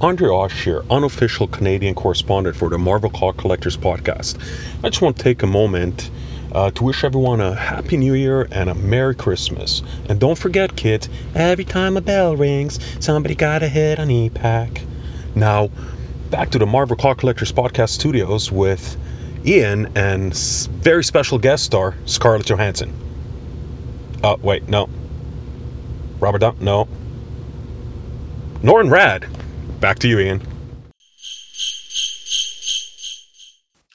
Andre Osh here, unofficial Canadian correspondent for the Marvel Card Collectors podcast. I just want to take a moment uh, to wish everyone a Happy New Year and a Merry Christmas. And don't forget, kids, every time a bell rings, somebody got a hit on EPAC. Now, back to the Marvel Card Collectors Podcast Studios with Ian and very special guest star Scarlett Johansson. Uh, wait, no. Robert Down, no. Norton Rad. Back to you, Ian.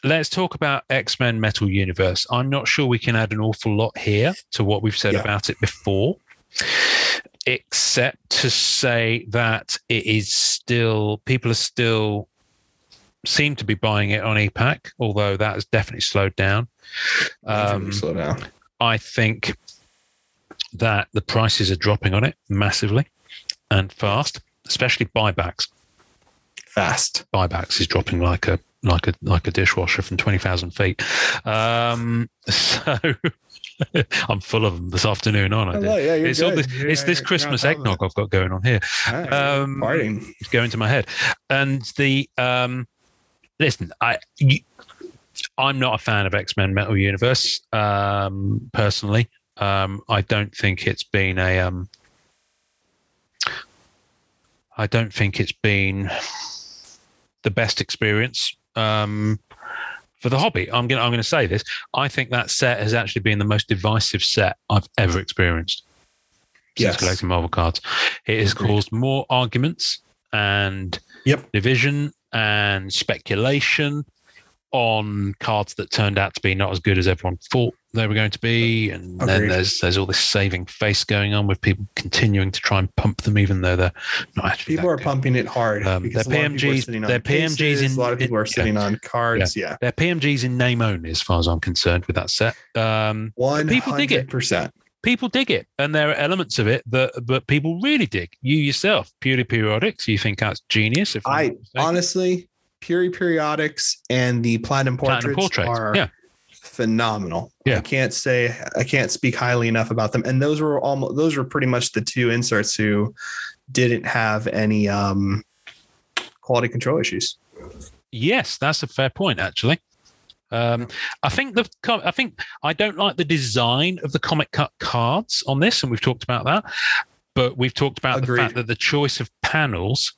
Let's talk about X Men Metal Universe. I'm not sure we can add an awful lot here to what we've said Yeah. about it before, except to say that it is still, people are still seem to be buying it on EPAC, although that has definitely slowed down. Um, slow down. I think that the prices are dropping on it massively and fast, especially buybacks. Fast. Buybacks is dropping like a like a like a dishwasher from twenty thousand feet. Um, so I'm full of them this afternoon, aren't I? Hello, yeah, it's all this, it's this Christmas eggnog I've got going on here. Um, Partying. It's going to my head. And the um, listen, I you, I'm not a fan of X Men Metal Universe um, personally. Um, I don't think it's been a. Um, I don't think it's been the best experience um, for the hobby. I'm gonna I'm gonna say this. I think that set has actually been the most divisive set I've ever experienced since Yes. collecting Marvel cards. It has Agreed. caused more arguments and Yep. division and speculation on cards that turned out to be not as good as everyone thought they were going to be. And then there's there's all this saving face going on with people continuing to try and pump them, even though they're not actually. People are good. pumping it hard. Um, because they're a lot of people are PMGs sitting PMGs cases, in- a lot of people are yeah. sitting on cards. Yeah. They're PMGs in name only, as far as I'm concerned, with that set. Um, One people dig it. percent. people dig it, and there are elements of it that that people really dig. You yourself, purely periodics, you think that's genius. If I honestly, Purely Periodics and the Platinum Platinum Portraits, portraits, are yeah. phenomenal. Yeah. I can't say I can't speak highly enough about them. And those were almost those were pretty much the two inserts who didn't have any um quality control issues. Yes, that's a fair point, actually. Um, I think the I think I don't like the design of the comic cut cards on this, and we've talked about that. But we've talked about Agreed. the fact that the choice of panels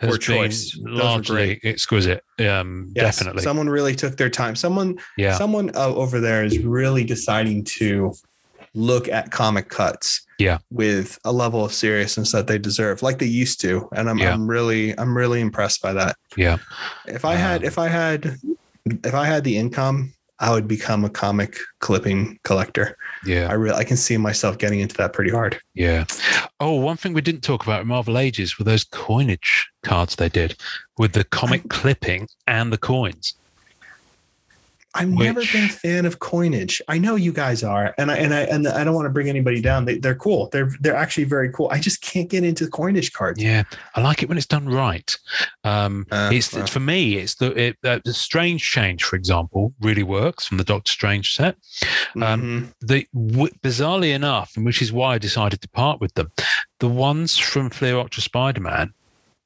has been choice. Largely exquisite. Um, Yes, definitely, Someone really took their time. Someone yeah, someone uh, over there is really deciding to look at comic cuts Yeah. with a level of seriousness that they deserve like they used to and i'm, Yeah. I'm really i'm really impressed by that yeah. if i had Um, if i had if i had the income i would become a comic clipping collector Yeah, i really i can see myself getting into that pretty hard yeah. Oh, one thing we didn't talk about in Marvel Ages were those coinage cards they did with the comic clipping and the coins. I've never been a fan of coinage. I know you guys are, and I and I and I don't want to bring anybody down. They, they're cool. They're they're actually very cool. I just can't get into coinage cards. Yeah, I like it when it's done right. Um, Uh, it's well. for me. It's the it, uh, the Strange Change, for example, really works from the Doctor Strange set. Um, Mhm. The w- bizarrely enough, and which is why I decided to part with them, the ones from Fleer Ultra Spider Man.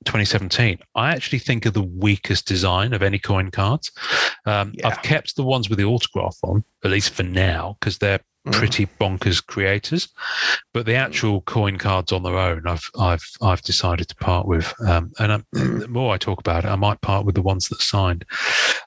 2017, I actually think are the weakest design of any coin cards. Um, Yeah. I've kept the ones with the autograph on, at least for now, because they're Mhm. pretty bonkers creators. But the actual coin cards on their own, I've I've I've decided to part with. Um, and I'm, the more I talk about it, I might part with the ones that signed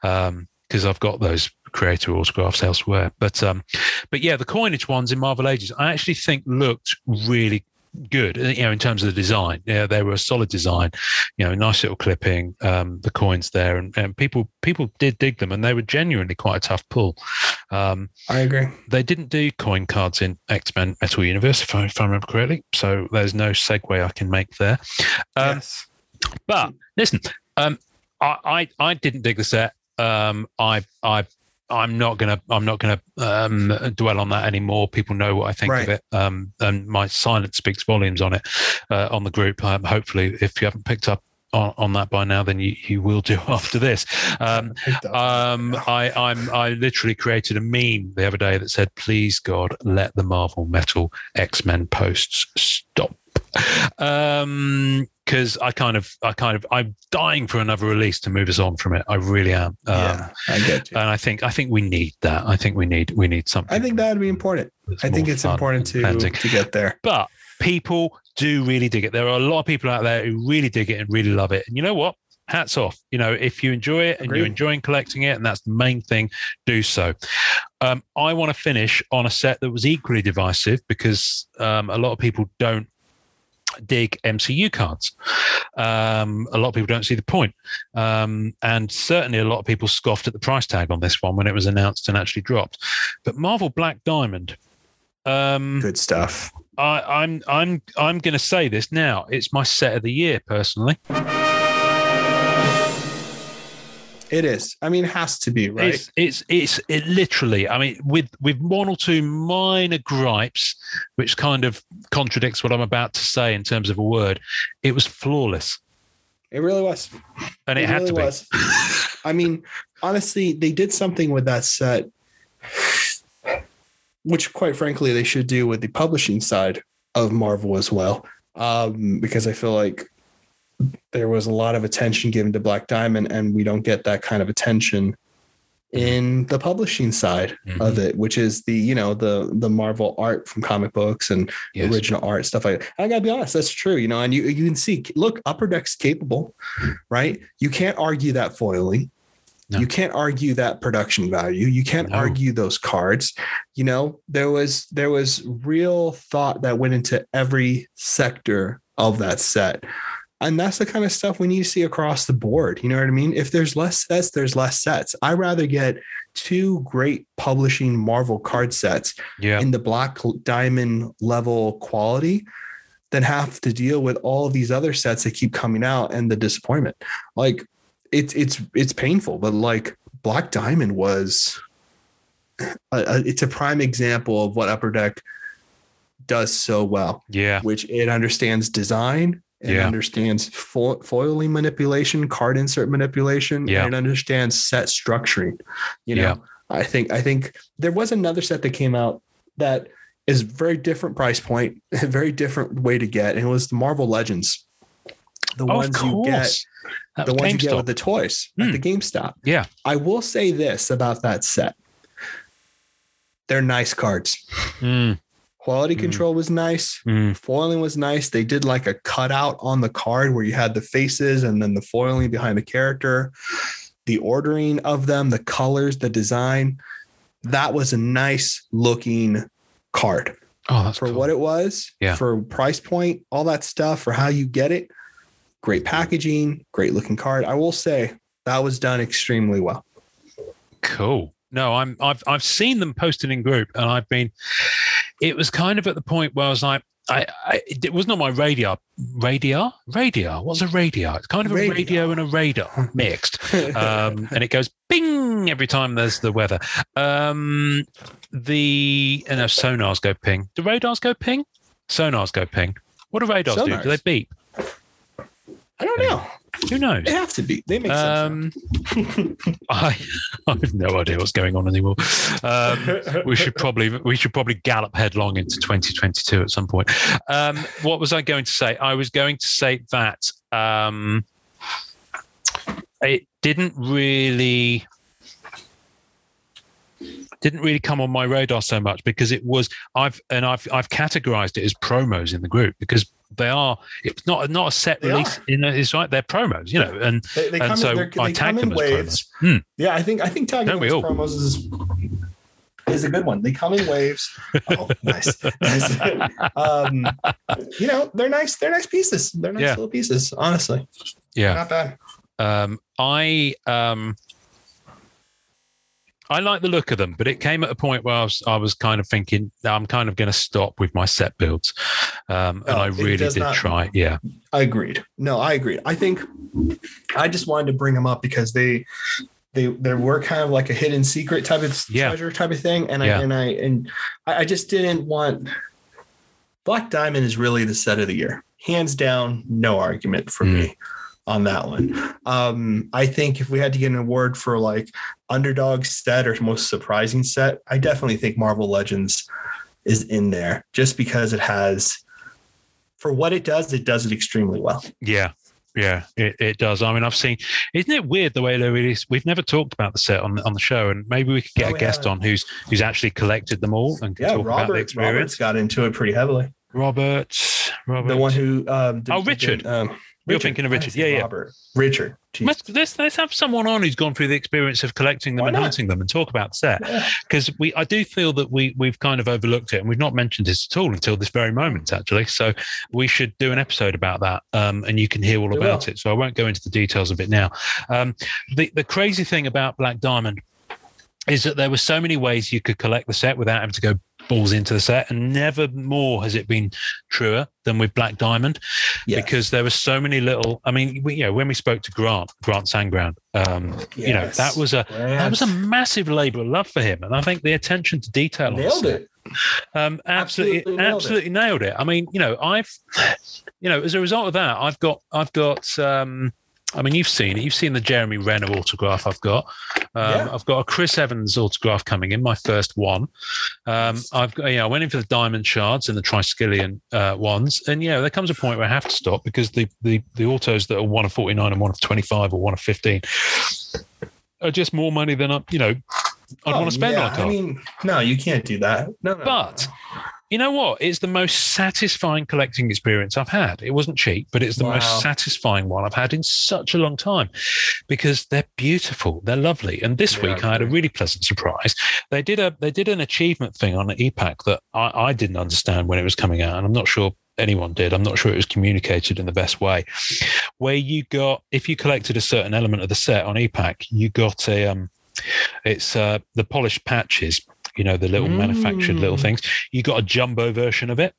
because I've got those creator autographs elsewhere. But um, but yeah, the coinage ones in Marvel Ages, I actually think looked really good. uh, You know, in terms of the design, yeah, they were a solid design. You know, nice little clipping, um, the coins there, and, and people people did dig them, and they were genuinely quite a tough pull. Um, I agree. they didn't do coin cards in X Men Metal Universe, if I, if I remember correctly. So there's no segue I can make there. Um, yes. But listen, um, I, I I didn't dig the set. Um, I I I'm not gonna I'm not gonna um, dwell on that anymore. People know what I think of it, um, and my silence speaks volumes on it uh, on the group. Um, hopefully, if you haven't picked up on, on that by now, then you, you will do after this. Um, um, I, I'm, I literally created a meme the other day that said, "Please God, let the Marvel Metal X Men posts stop." Um, because I kind of, I kind of, I'm dying for another release to move us on from it. I really am. Um, yeah, I get you. and I think, I think we need that. I think we need, we need something. I think that would be important. I think it's important to to get there. But people do really dig it. There are a lot of people out there who really dig it and really love it. And you know what? hats off. You know, if you enjoy it and Agreed. you're enjoying collecting it, and that's the main thing, do so. Um, I want to finish on a set that was equally divisive because um, a lot of people don't dig MCU cards. Um, a lot of people don't see the point. Um, and certainly a lot of people scoffed at the price tag on this one when it was announced and actually dropped. But Marvel Black Diamond. Um, Good stuff. I, I'm I'm I'm going to say this now. It's my set of the year, personally. It is. I mean, it has to be, right? It's it's it's it literally. I mean, with with one or two minor gripes, which kind of contradicts what I'm about to say in terms of a word. It was flawless, It really was. and it, had really to be. was. I mean, honestly, they did something with that set, which, quite frankly, they should do with the publishing side of Marvel as well. Um, because I feel like there was a lot of attention given to Black Diamond, and we don't get that kind of attention in the publishing side of Mhm. it, which is the you know the the Marvel art from comic books and Yes. original art stuff like that. I gotta be honest, that's true. You know, and you you can see, look, Upper Deck's capable, right? You can't argue that foiling. No. You can't argue that production value. You can't No. argue those cards. You know, there was there was real thought that went into every sector of that set. And that's the kind of stuff we need to see across the board. You know what I mean? If there's less sets, there's less sets. I rather get two great publishing Marvel card sets Yeah, in the black diamond level quality than have to deal with all these other sets that keep coming out and the disappointment. Like it's it's it's painful, but like black diamond was a, a- it's a prime example of what upper deck does so well, yeah, which it understands design. It Yeah. understands fo- foiling manipulation, card insert manipulation, Yeah. and it understands set structuring. You know, Yeah. I think I think there was another set that came out that is very different price point, a very different way to get, and it was the Marvel Legends. The Oh, ones you get. That the ones you get with the toys Hmm. at the GameStop. Yeah. I will say this about that set. They're nice cards. Mm, Quality Hmm. control was nice. mm, Foiling was nice. They did like a cutout on the card where you had the faces and then the foiling behind the character, the ordering of them, the colors, the design. That was a nice looking card Oh, that's for cool. what it was, Yeah. for price point, all that stuff, for how you get it. Great packaging, great looking card. I will say that was done extremely well. Cool. No, I'm I've I've seen them posted in group, and I've been. It was kind of at the point where I was like, I, I it wasn't on my radar. Radar, radar. What's a radar? It's kind of a Radar. radio and a radar mixed, um, and it goes ping every time there's the weather. Um, the and no, sonars go ping. Do radars go ping? Sonars go ping. What do radars do? Do they beep? I don't know. Who knows? They have to be. They make sense. Um, I, I have no idea what's going on anymore. Um, we should probably we should probably gallop headlong into 2022 at some point. Um, what was I going to say? I was going to say that um, it didn't really didn't really come on my radar so much because it was I've and I've I've categorized it as promos in the group because they are it's not not a set They release in it's right they're promos you know and They, they And come so in, I tag come in them as waves. promos. Hmm. Yeah, I think I think tagging them as all? promos is is a good one. They come in waves. Oh, nice. um, you know, they're nice. They're nice pieces. They're nice Yeah. little pieces. Honestly, yeah not bad. Um, I um, I like the look of them, but it came at a point where I was I was kind of thinking I'm kind of going to stop with my set builds, um, and No, I really did not- try. Yeah, I agreed. No, I agreed. I think I just wanted to bring them up because they they they were kind of like a hidden secret type of Yeah. treasure type of thing, and Yeah. I and I and I, I just didn't want. Black Diamond is really the set of the year, hands down. No argument for Mm. me on that one. Um, I think if we had to get an award for like underdog set or most surprising set, I definitely think Marvel Legends is in there just because it has. For what it does, it does it extremely well. yeah, yeah. It, it does. I mean, I've seen. Isn't it weird the way they release? We've never talked about the set on on the show, and maybe we could get No, a guest haven't. on who's who's actually collected them all and can Yeah, talk about the Robert Robert's experience. got into it pretty heavily. Robert, Robert, The one who um did- Oh, did- Richard. um, You're thinking of Richard. said Yeah, yeah. Robert. Richard. Let's, let's let's have someone on who's gone through the experience of collecting them Why and not? hunting them and talk about the set Yeah. because we I do feel that we we've kind of overlooked it and we've not mentioned this at all until this very moment actually. So we should do an episode about that um, and you can hear all We about will. it. So I won't go into the details of it now. Um, the the crazy thing about Black Diamond is that there were so many ways you could collect the set without having to go balls into the set and never more has it been truer than with black diamond Yes. because there were so many little i mean we, you know when we spoke to grant grant sandground um you know that was a that was a massive labor of love for him and i think the attention to detail nailed it. um absolutely Absolutely nailed it. nailed it i mean you know i've you know as a result of that i've got i've got um I mean, you've seen it. You've seen the Jeremy Renner autograph I've got. Um, Yeah. I've got a Chris Evans autograph coming in, my first one. Um, I've got, yeah, I went in for the diamond shards and the Triskelion uh, ones, and yeah, there comes a point where I have to stop because the the the autos that are one of forty nine and one of twenty five or one of fifteen are just more money than I, you know, I'd Oh, want to spend yeah. on a car. I mean, no, you can't do that. No, no. But you know what? It's the most satisfying collecting experience I've had. It wasn't cheap, but it's the Wow. most satisfying one I've had in such a long time because they're beautiful, they're lovely. And this They week I had a really pleasant surprise. They did a they did an achievement thing on the EPAC that I, I didn't understand when it was coming out, and I'm not sure anyone did. I'm not sure it was communicated in the best way. Where you got if you collected a certain element of the set on EPAC, you got a um it's uh the polished patches you know the little manufactured little Mm. things you got a jumbo version of it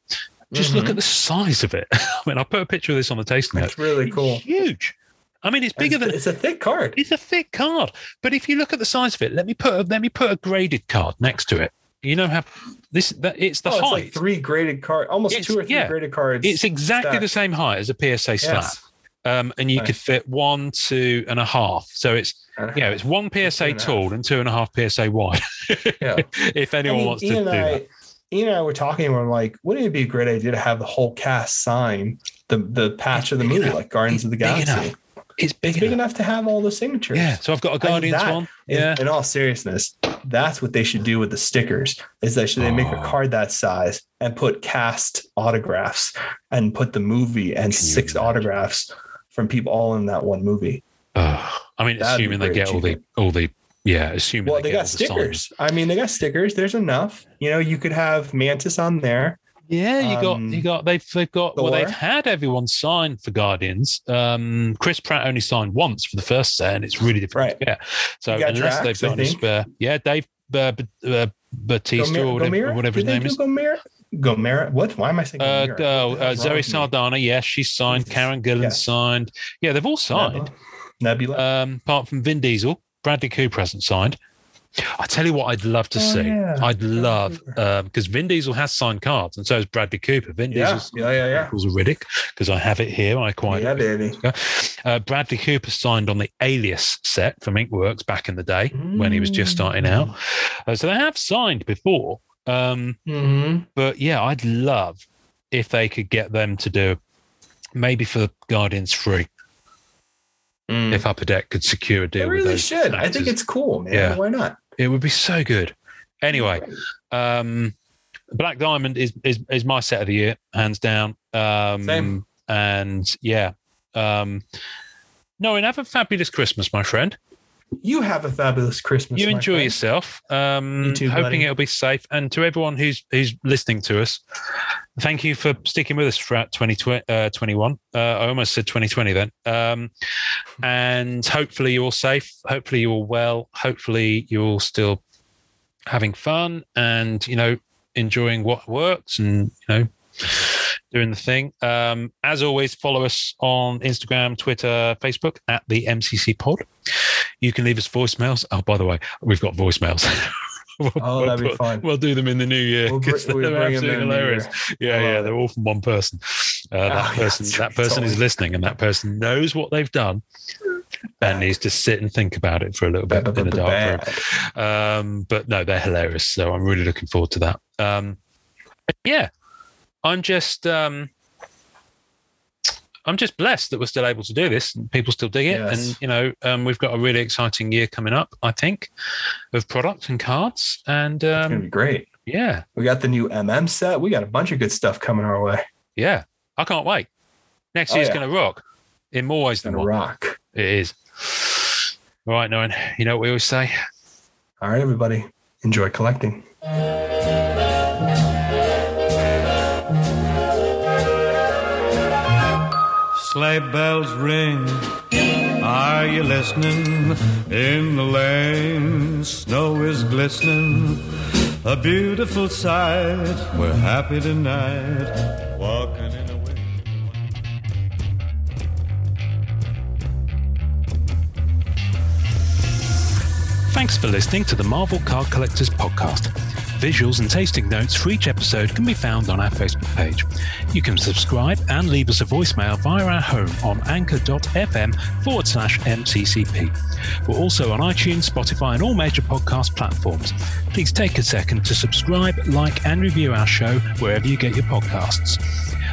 just look Mhm. at the size of it i mean i put a picture of this on the tasting note That's really cool. It's huge i mean it's bigger It's- than it's a thick card. it's a thick card but if you look at the size of it let me put a, let me put a graded card next to it you know how this that it's the oh, it's like three graded cards, almost It's- two or three yeah. graded cards. it's exactly stacked. the same height as a psa slab Yes. Um, and you Nice. could fit one two and a half so it's Uh, yeah it's one psa and tall and two and a half psa wide Yeah. if I anyone mean, wants to do I, that Ian and I were talking, and we're like, wouldn't it be a great idea to have the whole cast sign the the patch of the movie, enough. like Guardians of the Galaxy? it's big, It's big enough. enough to have all the signatures. Yeah, so I've got a I mean, Guardians that one. In- Yeah, In all seriousness, that's what they should do with the stickers. Is that should they make a card that size and put cast autographs and put the movie and Can six autographs from people all in that one movie. Ugh. I mean, That'd assuming they get all the all the yeah, assuming Well, they, they get got all the stickers. I mean, they got stickers. There's enough. You know, you could have Mantis on there. Yeah, you got Um, you got they've they've got well they've had everyone sign for Guardians. Um, Chris Pratt only signed once for the first set, and it's really difficult Right. get. So unless Drax, they've got think. spare, yeah, Dave uh, uh, Batista or whatever, Gomera? his Did name is. Gomera? Gomera? What? Why am I saying Uh, Gomera? go, What the uh, Zoe? Saldana, yes, she's signed. Karen Gillan Yes. signed. Yeah, they've all signed. Nebula. Nebula. Um, apart from Vin Diesel, Bradley Cooper hasn't signed. I tell you what, I'd love to Oh, see. yeah. I'd love because Vin Diesel has signed cards, and so has Bradley Cooper. Vin yeah. Diesel's yeah, yeah, yeah. Riddick because I have it here. I quite Yeah, baby. Uh, Bradley Cooper signed on the Alias set from Inkworks back in the day when he was just starting out. Uh, so they have signed before. Um, Mm-hmm. but yeah, I'd love if they could get them to do maybe for Guardians free. If Upper Deck could secure a Mm. They deal with really should. I think it's cool, man. Yeah. Why not? it would be so good. Anyway, um, Black Diamond is, is is my set of the year, hands down. Um, Same. And yeah, um, no, and have a fabulous Christmas, my friend. You have a fabulous Christmas. you enjoy friend. yourself. Um, You too, hoping buddy. it'll be safe. And to everyone who's who's listening to us, thank you for sticking with us throughout 2021. Uh, I almost said 2020 then. Um, and hopefully you're safe. Hopefully you're well. Hopefully you're still having fun and you know enjoying what works and you know doing the thing. Um, as always, follow us on Instagram, Twitter, Facebook at the MCC Pod. You can leave us voicemails. Oh, by the way, we've got voicemails. We'll- Oh, we'll that'd be put- fun. We'll do them in the new year We'll br- we'll they're absolutely in the new hilarious. Yeah, yeah, love they're all from one person. Uh, that Oh, yeah, person, that's that person is listening, and that person knows what they've done, and needs to sit and think about it for a little bit in the dark room. Um, but no, they're hilarious. So I'm really looking forward to that. Um, yeah, I'm just, um, I'm just blessed that we're still able to do this and people still dig it. Yes. And, you know, um, we've got a really exciting year coming up, I think, of product and cards. And It's gonna um, be great. yeah, We got the new MM set. We got a bunch of good stuff coming our way. yeah, I can't wait. Next Oh, year's yeah. going to rock. In more ways than one. rock. It is. All right, Nolan. You know what we always say? All right, everybody, enjoy collecting. Sleigh bells ring. Are you listening? In the lane, snow is glistening. A beautiful sight. We're happy tonight. Walking in a wind. Thanks for listening to the Marvel Card Collectors Podcast. Visuals and tasting notes for each episode can be found on our Facebook page. You can subscribe and leave us a voicemail via our home on anchor.fm forward slash MCCP. We're also on iTunes, Spotify, and all major podcast platforms. Please take a second to subscribe, like, and review our show wherever you get your podcasts.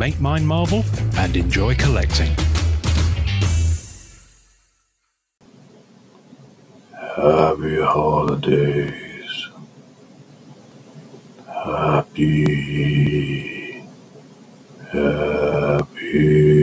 Make mine Marvel and enjoy collecting. Happy holidays. Happy. Happy.